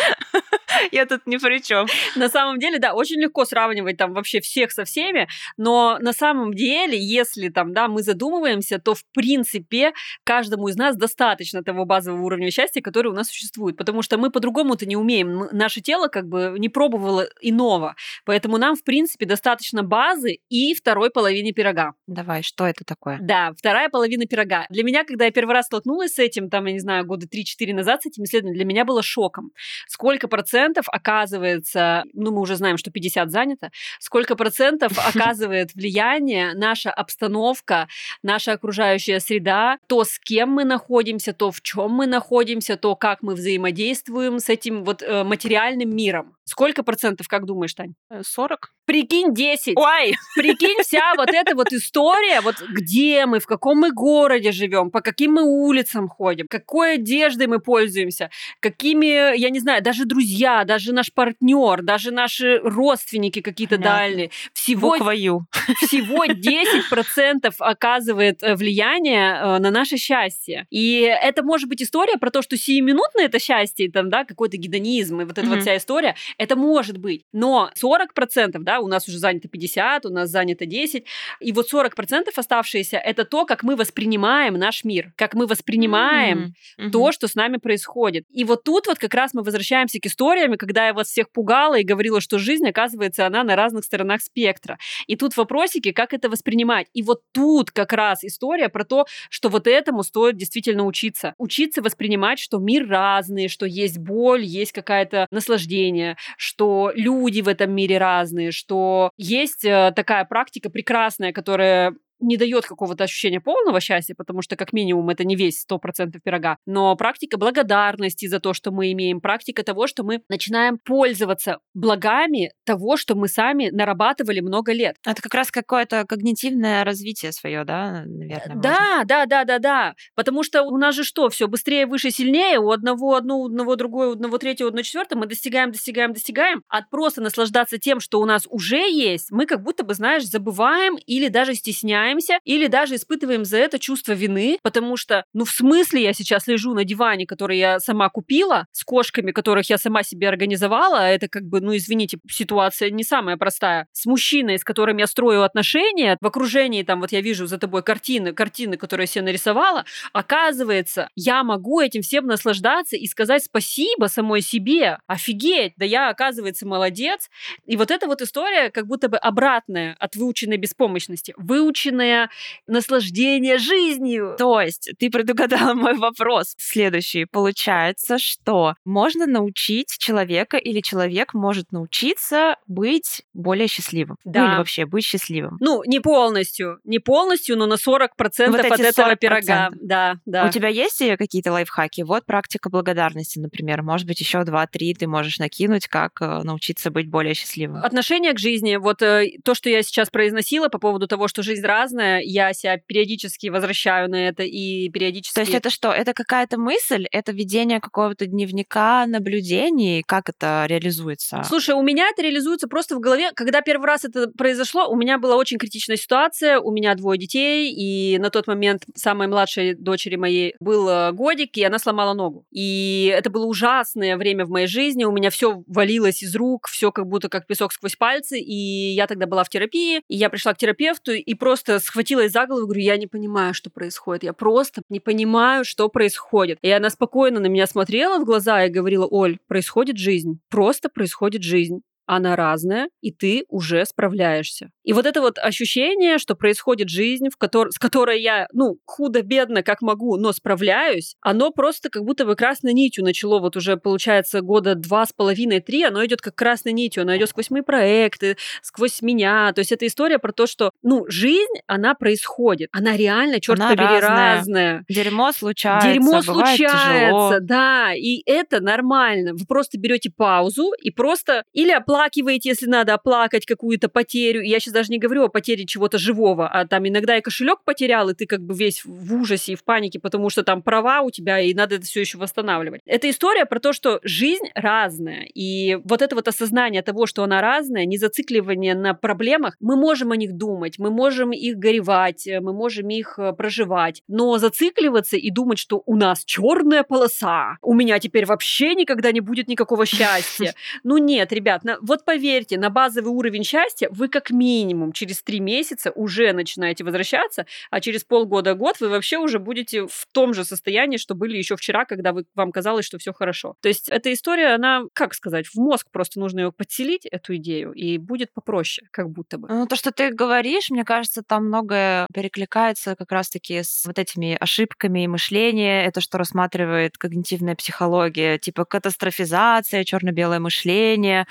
Speaker 2: Я тут ни при чем.
Speaker 1: На самом деле, да, очень легко сравнивать там вообще всех со всеми, но на самом деле, если там, да, мы задумываемся, то в принципе каждому из нас достаточно того базового уровня счастья, который у нас существует, потому что мы по-другому-то не умеем. Наше тело как бы не пробовало иного, поэтому нам в принципе достаточно базы и второй половины пирога.
Speaker 2: Давай, что это такое?
Speaker 1: Да, вторая половина пирога. Для меня, когда я первый раз столкнулась с этим, там, я не знаю, года 3-4 назад с этим исследованием, для меня было шоком. Сколько процентов оказывается, ну, мы уже знаем, что 50 занято, сколько процентов оказывает влияние наша обстановка, наша окружающая среда, то, с кем мы находимся, то, в чем мы находимся, то, как мы взаимодействуем с этим вот э, материальным миром. Сколько процентов, как думаешь, Тань?
Speaker 2: 40. Э,
Speaker 1: Прикинь, 10.
Speaker 2: Ой!
Speaker 1: Прикинь, вся вот эта вот история, вот где мы, в каком мы городе живем, по каким мы улицам ходим, какой одеждой мы пользуемся, какими, я не знаю, даже друзья, даже наш партнер, даже наши родственники какие-то дальние.
Speaker 2: Всего,
Speaker 1: всего 10% оказывает э, влияние э, на наше счастье. И это может быть история про то, что сиюминутное это счастье, там, да, какой-то гедонизм, и вот эта mm-hmm. вот вся история, это может быть. Но 40%, да, у нас уже занято 50, у нас занято 10, и вот 40% оставшиеся это то, как мы воспринимаем наш мир, как мы воспринимаем mm-hmm. то, что с нами происходит. И вот тут вот как раз мы возвращаемся к историям, когда я вас всех пугала и говорила, что жизнь, оказывается, она на разных сторонах спектра. И тут вопросики, как это воспринимать. И вот тут как раз история про то, что вот этому стоит действительно учиться. Учиться воспринимать, что мир разный, что есть боль, есть какое-то наслаждение, что люди в этом мире разные, что есть э, такая практика прекрасная, которая не дает какого-то ощущения полного счастья, потому что, как минимум, это не весь 100% пирога, но практика благодарности за то, что мы имеем, практика того, что мы начинаем пользоваться благами того, что мы сами нарабатывали много лет.
Speaker 2: Это как раз какое-то когнитивное развитие свое, да, наверное?
Speaker 1: Да, можно. да, да, да, да. Потому что у нас же что, все быстрее, выше, сильнее, у одного одно, у одного другое, у одного третьего, у одного четвертого мы достигаем, достигаем, достигаем. От просто наслаждаться тем, что у нас уже есть, мы как будто бы, знаешь, забываем или даже стесняем стесняемся или даже испытываем за это чувство вины, потому что, ну, в смысле я сейчас лежу на диване, который я сама купила, с кошками, которых я сама себе организовала, а это как бы, ну, извините, ситуация не самая простая, с мужчиной, с которым я строю отношения, в окружении, там, вот я вижу за тобой картины, картины, которые я себе нарисовала, оказывается, я могу этим всем наслаждаться и сказать спасибо самой себе. Офигеть, да я, оказывается, молодец. И вот эта вот история как будто бы обратная от выученной беспомощности. Выученная полное наслаждение жизнью.
Speaker 2: То есть ты предугадала мой вопрос. Следующий. Получается, что можно научить человека или человек может научиться быть более счастливым. Да. Ну или вообще быть счастливым.
Speaker 1: Ну, не полностью. Не полностью, но на 40% вот от этого 40%. пирога. Да, да.
Speaker 2: У тебя есть какие-то лайфхаки? Вот практика благодарности, например. Может быть, еще 2-3 ты можешь накинуть, как э, научиться быть более счастливым.
Speaker 1: Отношение к жизни. Вот э, то, что я сейчас произносила по поводу того, что жизнь разная, разное, я себя периодически возвращаю на это и периодически...
Speaker 2: То есть это что? Это какая-то мысль? Это ведение какого-то дневника наблюдений? Как это реализуется?
Speaker 1: Слушай, у меня это реализуется просто в голове. Когда первый раз это произошло, у меня была очень критичная ситуация, у меня двое детей, и на тот момент самой младшей дочери моей был годик, и она сломала ногу. И это было ужасное время в моей жизни, у меня все валилось из рук, все как будто как песок сквозь пальцы, и я тогда была в терапии, и я пришла к терапевту, и просто схватилась за голову и говорю, я не понимаю, что происходит. Я просто не понимаю, что происходит. И она спокойно на меня смотрела в глаза и говорила, Оль, происходит жизнь. Просто происходит жизнь она разная, и ты уже справляешься. И вот это вот ощущение, что происходит жизнь, в котор... с которой я, ну, худо-бедно, как могу, но справляюсь, оно просто как будто бы красной нитью начало вот уже, получается, года два с половиной, три, оно идет как красной нитью, оно идет сквозь мои проекты, сквозь меня. То есть это история про то, что, ну, жизнь, она происходит. Она реально, черт
Speaker 2: Она
Speaker 1: побери,
Speaker 2: разная.
Speaker 1: разная.
Speaker 2: Дерьмо случается,
Speaker 1: Дерьмо
Speaker 2: бывает
Speaker 1: случается,
Speaker 2: тяжело.
Speaker 1: да, и это нормально. Вы просто берете паузу и просто или оплакиваете, если надо оплакать какую-то потерю. И я сейчас даже не говорю о потере чего-то живого, а там иногда и кошелек потерял, и ты как бы весь в ужасе и в панике, потому что там права у тебя, и надо это все еще восстанавливать. Это история про то, что жизнь разная, и вот это вот осознание того, что она разная, не зацикливание на проблемах, мы можем о них думать, мы можем их горевать, э, мы можем их э, проживать, но зацикливаться и думать, что у нас черная полоса, у меня теперь вообще никогда не будет никакого счастья. Ну нет, ребят, вот поверьте, на базовый уровень счастья вы как минимум через три месяца уже начинаете возвращаться, а через полгода-год вы вообще уже будете в том же состоянии, что были еще вчера, когда вы, вам казалось, что все хорошо. То есть эта история, она, как сказать, в мозг просто нужно ее подселить, эту идею, и будет попроще, как будто бы.
Speaker 2: Ну, то, что ты говоришь, мне кажется, там многое перекликается как раз-таки с вот этими ошибками мышления. Это что рассматривает когнитивная психология, типа катастрофизация, черно-белое мышление,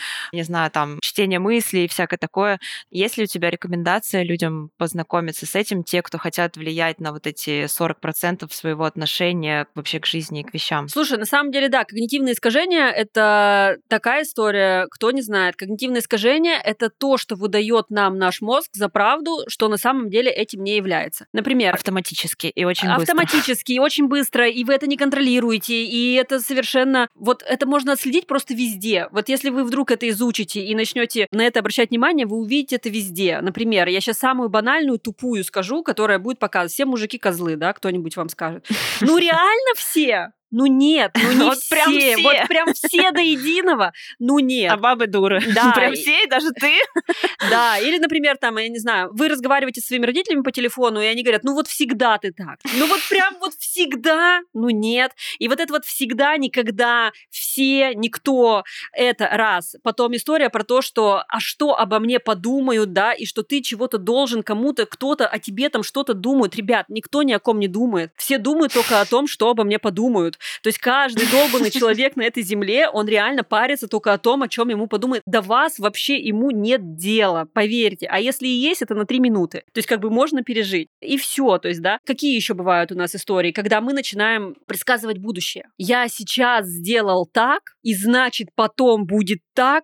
Speaker 2: знаю, там, чтение мыслей и всякое такое. Есть ли у тебя рекомендация людям познакомиться с этим, те, кто хотят влиять на вот эти 40% своего отношения вообще к жизни и к вещам?
Speaker 1: Слушай, на самом деле, да, когнитивные искажения — это такая история, кто не знает. Когнитивные искажения — это то, что выдает нам наш мозг за правду, что на самом деле этим не является. Например,
Speaker 2: Автоматически и очень быстро.
Speaker 1: автоматически, и очень быстро, и вы это не контролируете, и это совершенно... Вот это можно отследить просто везде. Вот если вы вдруг это изучите и начнете на это обращать внимание, вы увидите это везде. Например, я сейчас самую банальную, тупую скажу, которая будет показывать. Все мужики козлы, да, кто-нибудь вам скажет. Ну реально все? Ну нет, ну не
Speaker 2: Вот
Speaker 1: все.
Speaker 2: прям все.
Speaker 1: Вот прям все до единого. Ну нет.
Speaker 2: А бабы дуры.
Speaker 1: Да,
Speaker 2: Прям все, и даже ты.
Speaker 1: Да, или, например, там, я не знаю, вы разговариваете со своими родителями по телефону, и они говорят, ну вот всегда ты так. Ну вот прям вот всегда, ну нет. И вот это вот всегда, никогда, все, никто, это раз. Потом история про то, что, а что обо мне подумают, да, и что ты чего-то должен кому-то, кто-то о тебе там что-то думает. Ребят, никто ни о ком не думает. Все думают только о том, что обо мне подумают. То есть каждый долбанный человек на этой земле, он реально парится только о том, о чем ему подумает. До вас вообще ему нет дела, поверьте. А если и есть, это на три минуты. То есть как бы можно пережить. И все, то есть, да. Какие еще бывают у нас истории, когда мы начинаем предсказывать будущее? Я сейчас сделал так, и значит потом будет так.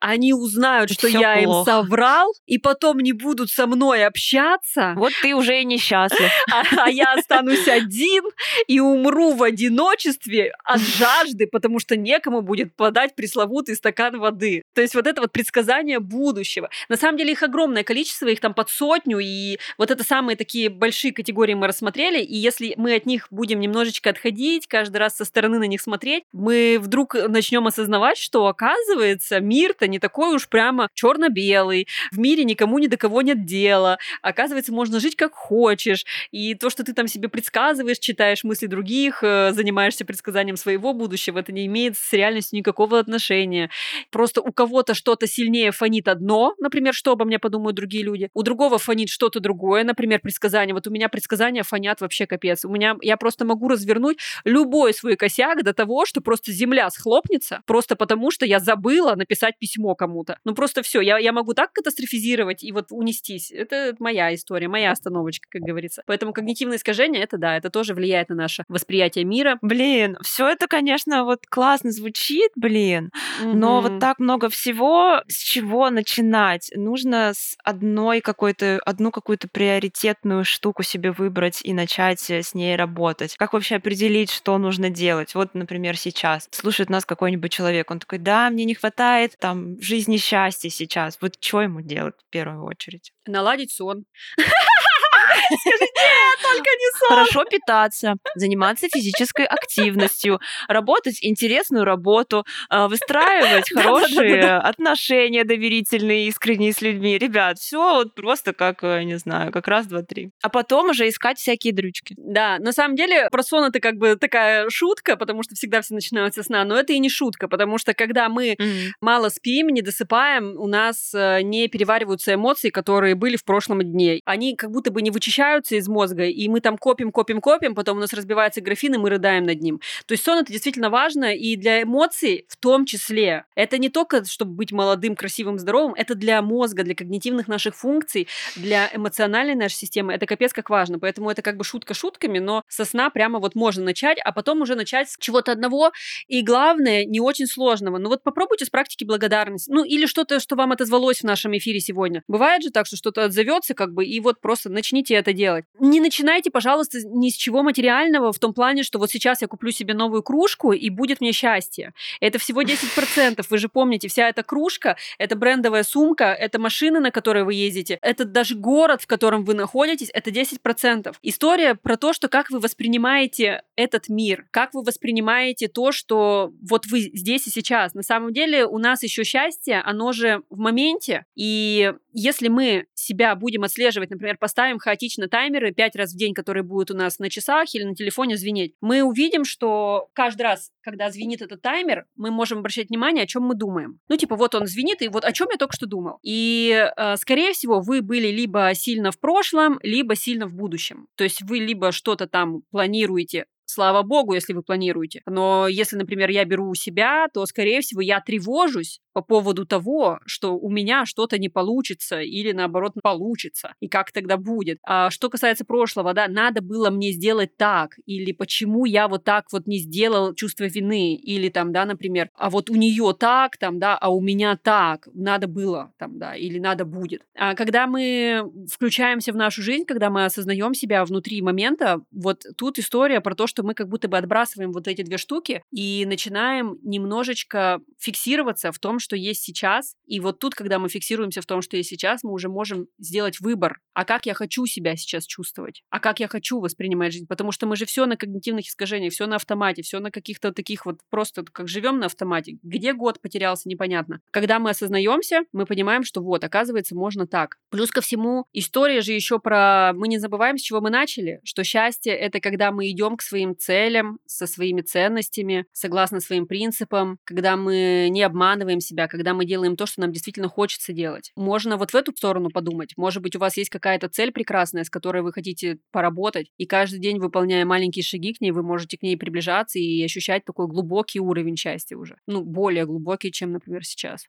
Speaker 1: Они узнают, что
Speaker 2: всё
Speaker 1: я им
Speaker 2: плохо.
Speaker 1: соврал, и потом не будут со мной общаться
Speaker 2: Вот ты уже и несчастлив.
Speaker 1: а, а я останусь один и умру в одиночестве от жажды, потому что некому будет подать пресловутый стакан воды. То есть вот это вот предсказание будущего. На самом деле их огромное количество, их там под сотню, и вот это самые такие большие категории мы рассмотрели, и если мы от них будем немножечко отходить, каждый раз со стороны на них смотреть, мы вдруг начнем осознавать, что оказывается мир-то не такой уж прямо черно-белый, в мире никому ни до кого нет дела, оказывается можно жить как хочешь, и то, что ты там себе предсказываешь, читаешь мысли других, э, занимаешься предсказанием своего будущего, это не имеет с реальностью никакого отношения. Просто у кого-то что-то сильнее фонит одно, например, что обо мне подумают другие люди, у другого фонит что-то другое, например, предсказание. Вот у меня предсказания фонят вообще капец. У меня я просто могу развернуть любой свой косяк до того, что просто земля схлопнется, просто потому что я забыла написать письмо кому-то. Ну просто все, я, я могу так катастрофизировать и вот унестись. Это моя история, моя остановочка, как говорится. Поэтому когнитивное искажение, это да, это тоже влияет на наше восприятие мира.
Speaker 2: Блин, все это, конечно, вот классно звучит, блин, но
Speaker 1: Мгм.
Speaker 2: вот так много всего, с чего начинать? Нужно с одной какой-то, одну какую-то приоритетную штуку себе выбрать и начать э, с ней работать. Как вообще определить, что нужно делать? Вот, например, сейчас слушает нас какой-нибудь человек, он такой, да, мне не хватает там жизни счастья сейчас. Вот что ему делать в первую очередь?
Speaker 1: Наладить сон. Скажи, нет, только не сон.
Speaker 2: Хорошо питаться, заниматься физической активностью, работать интересную работу, а, выстраивать хорошие отношения доверительные, искренние с людьми. Ребят, все вот просто как, э, не знаю, как раз, два, три. А потом уже искать всякие дрючки.
Speaker 1: Да, на самом деле про сон это как бы такая шутка, потому что всегда все начинают со сна, но это и не шутка, потому что когда мы mm-hmm. мало спим, не досыпаем, у нас э, не перевариваются эмоции, которые были в прошлом дне. Они как будто бы не вычищаются из мозга, и мы там копим, копим, копим, потом у нас разбивается графин, и мы рыдаем над ним. То есть сон это действительно важно, и для эмоций в том числе. Это не только, чтобы быть молодым, красивым, здоровым, это для мозга, для когнитивных наших функций, для эмоциональной нашей системы. Это капец как важно. Поэтому это как бы шутка шутками, но со сна прямо вот можно начать, а потом уже начать с чего-то одного. И главное, не очень сложного. Ну вот попробуйте с практики благодарности. Ну или что-то, что вам отозвалось в нашем эфире сегодня. Бывает же так, что что-то отзовется как бы, и вот просто начните это делать. Не начинайте, пожалуйста, ни с чего материального в том плане, что вот сейчас я куплю себе новую кружку, и будет мне счастье. Это всего 10%. Вы же помните, вся эта кружка, это брендовая сумка, это машина, на которой вы ездите, это даже город, в котором вы находитесь, это 10%. История про то, что как вы воспринимаете этот мир, как вы воспринимаете то, что вот вы здесь и сейчас. На самом деле у нас еще счастье, оно же в моменте, и если мы себя будем отслеживать, например, поставим хаотично таймеры 5 раз в день, которые будут у нас на часах или на телефоне звенеть, мы увидим, что каждый раз, когда звенит этот таймер, мы можем обращать внимание, о чем мы думаем. Ну, типа, вот он звенит, и вот о чем я только что думал. И, э, скорее всего, вы были либо сильно в прошлом, либо сильно в будущем. То есть вы либо что-то там планируете слава богу, если вы планируете. Но если, например, я беру у себя, то, скорее всего, я тревожусь по поводу того, что у меня что-то не получится или наоборот получится, и как тогда будет. А что касается прошлого, да, надо было мне сделать так, или почему я вот так вот не сделал чувство вины, или там, да, например, а вот у нее так, там, да, а у меня так, надо было, там, да, или надо будет. А когда мы включаемся в нашу жизнь, когда мы осознаем себя внутри момента, вот тут история про то, что мы как будто бы отбрасываем вот эти две штуки и начинаем немножечко фиксироваться в том, что есть сейчас. И вот тут, когда мы фиксируемся в том, что есть сейчас, мы уже можем сделать выбор. А как я хочу себя сейчас чувствовать? А как я хочу воспринимать жизнь? Потому что мы же все на когнитивных искажениях, все на автомате, все на каких-то таких вот просто как живем на автомате. Где год потерялся, непонятно. Когда мы осознаемся, мы понимаем, что вот, оказывается, можно так. Плюс ко всему, история же еще про... Мы не забываем, с чего мы начали, что счастье — это когда мы идем к своим целям, со своими ценностями, согласно своим принципам, когда мы не обманываем себя, когда мы делаем то, что нам действительно хочется делать. Можно вот в эту сторону подумать. Может быть, у вас есть какая-то цель прекрасная, с которой вы хотите поработать, и каждый день, выполняя маленькие шаги к ней, вы можете к ней приближаться и ощущать такой глубокий уровень счастья уже. Ну, более глубокий, чем, например, сейчас.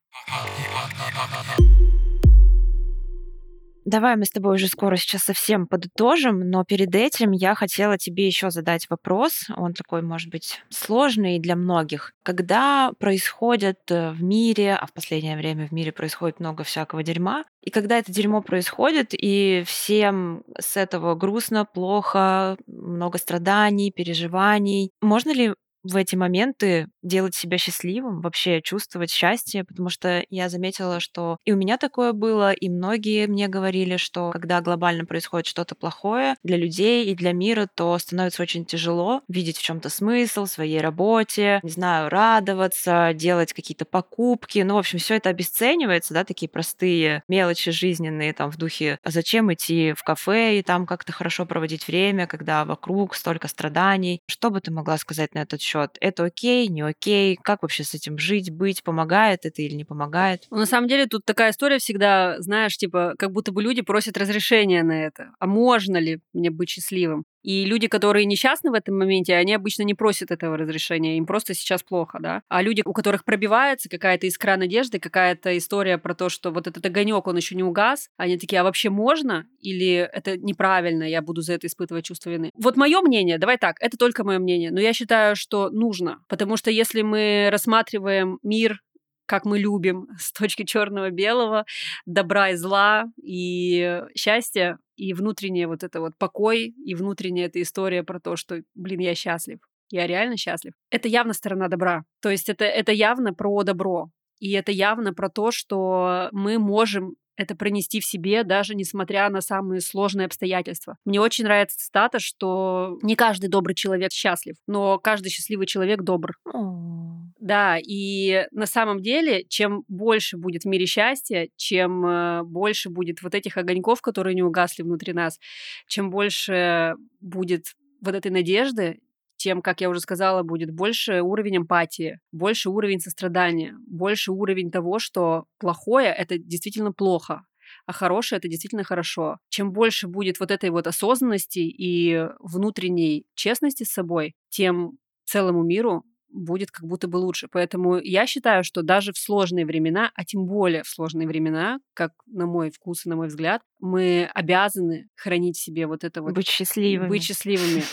Speaker 2: Давай мы с тобой уже скоро сейчас совсем подытожим, но перед этим я хотела тебе еще задать вопрос. Он такой, может быть, сложный для многих. Когда происходит э, в мире, а в последнее время в мире происходит много всякого дерьма, и когда это дерьмо происходит, и всем с этого грустно, плохо, много страданий, переживаний, можно ли в эти моменты делать себя счастливым, вообще чувствовать счастье, потому что я заметила, что и у меня такое было, и многие мне говорили, что когда глобально происходит что-то плохое для людей и для мира, то становится очень тяжело видеть в чем-то смысл в своей работе, не знаю, радоваться, делать какие-то покупки. Ну, в общем, все это обесценивается, да, такие простые мелочи жизненные, там, в духе, а зачем идти в кафе и там как-то хорошо проводить время, когда вокруг столько страданий. Что бы ты могла сказать на этот счет? Это окей, не окей? Как вообще с этим жить, быть? Помогает это или не помогает?
Speaker 1: Ну, на самом деле тут такая история всегда, знаешь, типа, как будто бы люди просят разрешения на это. А можно ли мне быть счастливым? И люди, которые несчастны в этом моменте, они обычно не просят этого разрешения, им просто сейчас плохо, да. А люди, у которых пробивается какая-то искра надежды, какая-то история про то, что вот этот огонек, он еще не угас, они такие, а вообще можно? Или это неправильно, я буду за это испытывать чувство вины? Вот мое мнение, давай так, это только мое мнение, но я считаю, что нужно, потому что если мы рассматриваем мир как мы любим, с точки черного-белого, добра и зла, и счастья, и внутренний вот это вот покой, и внутренняя эта история про то, что, блин, я счастлив, я реально счастлив. Это явно сторона добра. То есть это, это явно про добро. И это явно про то, что мы можем это пронести в себе, даже несмотря на самые сложные обстоятельства. Мне очень нравится цитата, что не каждый добрый человек счастлив, но каждый счастливый человек добр. Да, и на самом деле, чем больше будет в мире счастья, чем э, больше будет вот этих огоньков, которые не угасли внутри нас, чем больше будет вот этой надежды, тем, как я уже сказала, будет больше уровень эмпатии, больше уровень сострадания, больше уровень того, что плохое — это действительно плохо, а хорошее это действительно хорошо. Чем больше будет вот этой вот осознанности и внутренней честности с собой, тем целому миру будет как будто бы лучше. Поэтому я считаю, что даже в сложные времена, а тем более в сложные времена, как на мой вкус и на мой взгляд, мы обязаны хранить в себе вот это вот...
Speaker 2: Быть счастливыми.
Speaker 1: Быть счастливыми.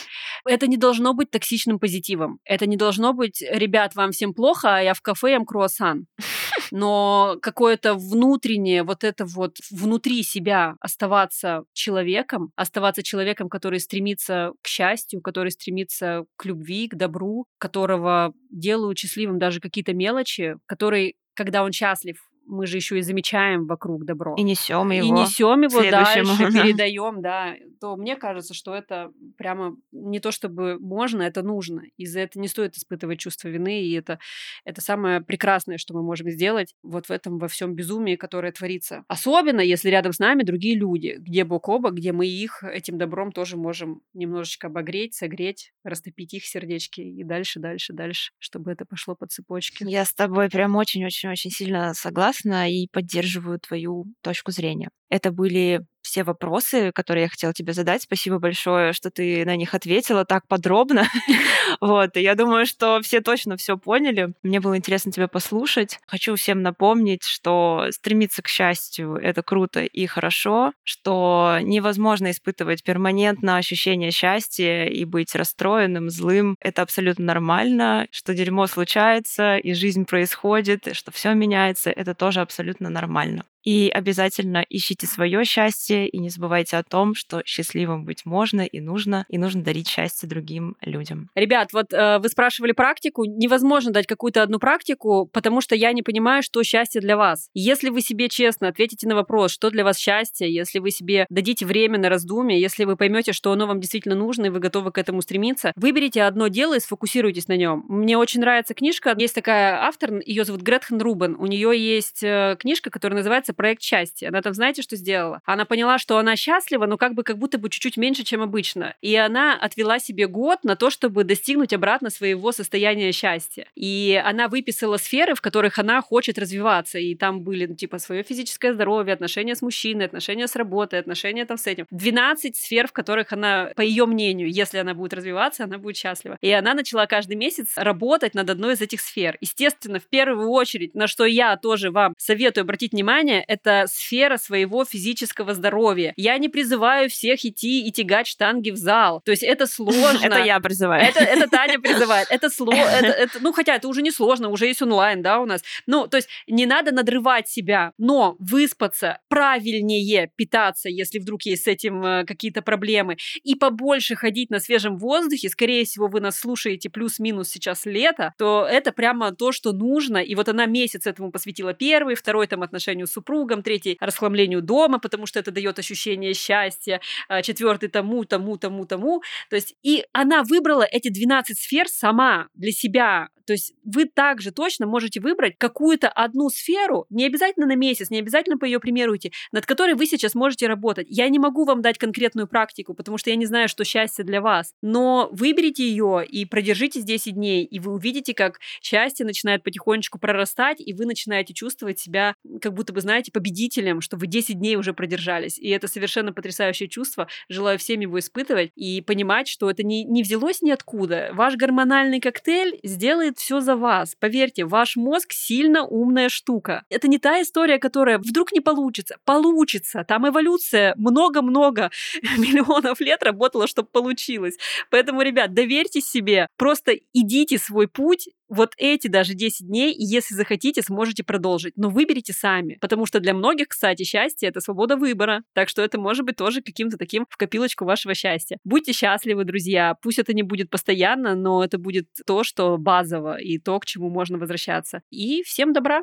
Speaker 1: Это не должно быть токсичным позитивом. Это не должно быть, ребят, вам всем плохо, а я в кафе ем круассан. Но какое-то внутреннее, вот это вот внутри себя оставаться человеком, оставаться человеком, который стремится к счастью, который стремится к любви, к добру, которого делают счастливым даже какие-то мелочи, который когда он счастлив, мы же еще и замечаем вокруг добро.
Speaker 2: И несем его.
Speaker 1: И несем его дальше, передаем, да. То мне кажется, что это прямо не то чтобы можно, это нужно. И за это не стоит испытывать чувство вины, и это, это самое прекрасное, что мы можем сделать вот в этом во всем безумии, которое творится. Особенно, если рядом с нами другие люди, где бок о бок, где мы их этим добром тоже можем немножечко обогреть, согреть, растопить их сердечки и дальше, дальше, дальше, чтобы это пошло по цепочке.
Speaker 2: Я с тобой прям очень-очень-очень сильно согласна согласна и поддерживаю твою точку зрения. Это были все вопросы, которые я хотела тебе задать. Спасибо большое, что ты на них ответила так подробно. вот, и я думаю, что все точно все поняли. Мне было интересно тебя послушать. Хочу всем напомнить, что стремиться к счастью — это круто и хорошо, что невозможно испытывать перманентно ощущение счастья и быть расстроенным, злым. Это абсолютно нормально, что дерьмо случается, и жизнь происходит, что все меняется. Это тоже абсолютно нормально. И обязательно ищите свое счастье и не забывайте о том, что счастливым быть можно и нужно, и нужно дарить счастье другим людям.
Speaker 1: Ребят, вот э, вы спрашивали практику. Невозможно дать какую-то одну практику, потому что я не понимаю, что счастье для вас. Если вы себе честно ответите на вопрос, что для вас счастье, если вы себе дадите время на раздумье, если вы поймете, что оно вам действительно нужно, и вы готовы к этому стремиться, выберите одно дело и сфокусируйтесь на нем. Мне очень нравится книжка. Есть такая автор, ее зовут Гретхен Рубен. У нее есть э, книжка, которая называется называется проект счастья. Она там, знаете, что сделала? Она поняла, что она счастлива, но как бы как будто бы чуть-чуть меньше, чем обычно. И она отвела себе год на то, чтобы достигнуть обратно своего состояния счастья. И она выписала сферы, в которых она хочет развиваться. И там были, ну, типа, свое физическое здоровье, отношения с мужчиной, отношения с работой, отношения там с этим. 12 сфер, в которых она, по ее мнению, если она будет развиваться, она будет счастлива. И она начала каждый месяц работать над одной из этих сфер. Естественно, в первую очередь, на что я тоже вам советую обратить внимание, это сфера своего физического здоровья. Я не призываю всех идти и тягать штанги в зал. То есть это сложно.
Speaker 2: Это я призываю.
Speaker 1: Это, это Таня призывает. Это сложно. ну, хотя это уже не сложно, уже есть онлайн, да, у нас. Ну, то есть не надо надрывать себя, но выспаться, правильнее питаться, если вдруг есть с этим э, какие-то проблемы, и побольше ходить на свежем воздухе, скорее всего, вы нас слушаете плюс-минус сейчас лето, то это прямо то, что нужно. И вот она месяц этому посвятила первый, второй там отношению с супругом, третий расхламлению дома, потому что это дает ощущение счастья, а, четвертый тому, тому, тому, тому. То есть и она выбрала эти 12 сфер сама для себя, то есть вы также точно можете выбрать какую-то одну сферу, не обязательно на месяц, не обязательно по ее примеру идти, над которой вы сейчас можете работать. Я не могу вам дать конкретную практику, потому что я не знаю, что счастье для вас. Но выберите ее и продержитесь 10 дней, и вы увидите, как счастье начинает потихонечку прорастать, и вы начинаете чувствовать себя, как будто бы, знаете, победителем, что вы 10 дней уже продержались. И это совершенно потрясающее чувство. Желаю всем его испытывать и понимать, что это не, не взялось ниоткуда. Ваш гормональный коктейль сделает все за вас. Поверьте, ваш мозг сильно умная штука. Это не та история, которая вдруг не получится. Получится. Там эволюция много-много миллионов лет работала, чтобы получилось. Поэтому, ребят, доверьте себе. Просто идите свой путь, вот эти даже 10 дней, и если захотите, сможете продолжить. Но выберите сами. Потому что для многих, кстати, счастье — это свобода выбора. Так что это может быть тоже каким-то таким в копилочку вашего счастья. Будьте счастливы, друзья. Пусть это не будет постоянно, но это будет то, что базово, и то, к чему можно возвращаться. И всем добра!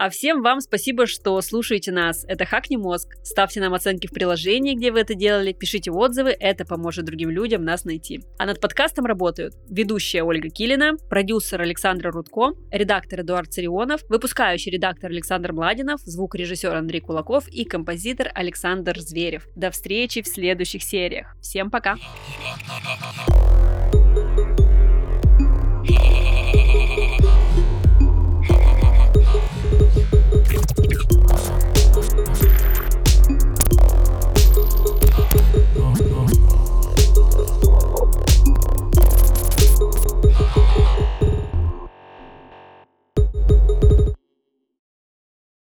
Speaker 1: А всем вам спасибо, что слушаете нас. Это «Хакни мозг». Ставьте нам оценки в приложении, где вы это делали, пишите отзывы, это поможет другим людям нас найти. А над подкастом работают ведущая Ольга Килина, продюсер Александра Рудко, редактор Эдуард Царионов, выпускающий редактор Александр Младинов, звукорежиссер Андрей Кулаков и композитор Александр Зверев. До встречи в следующих сериях. Всем! Пока.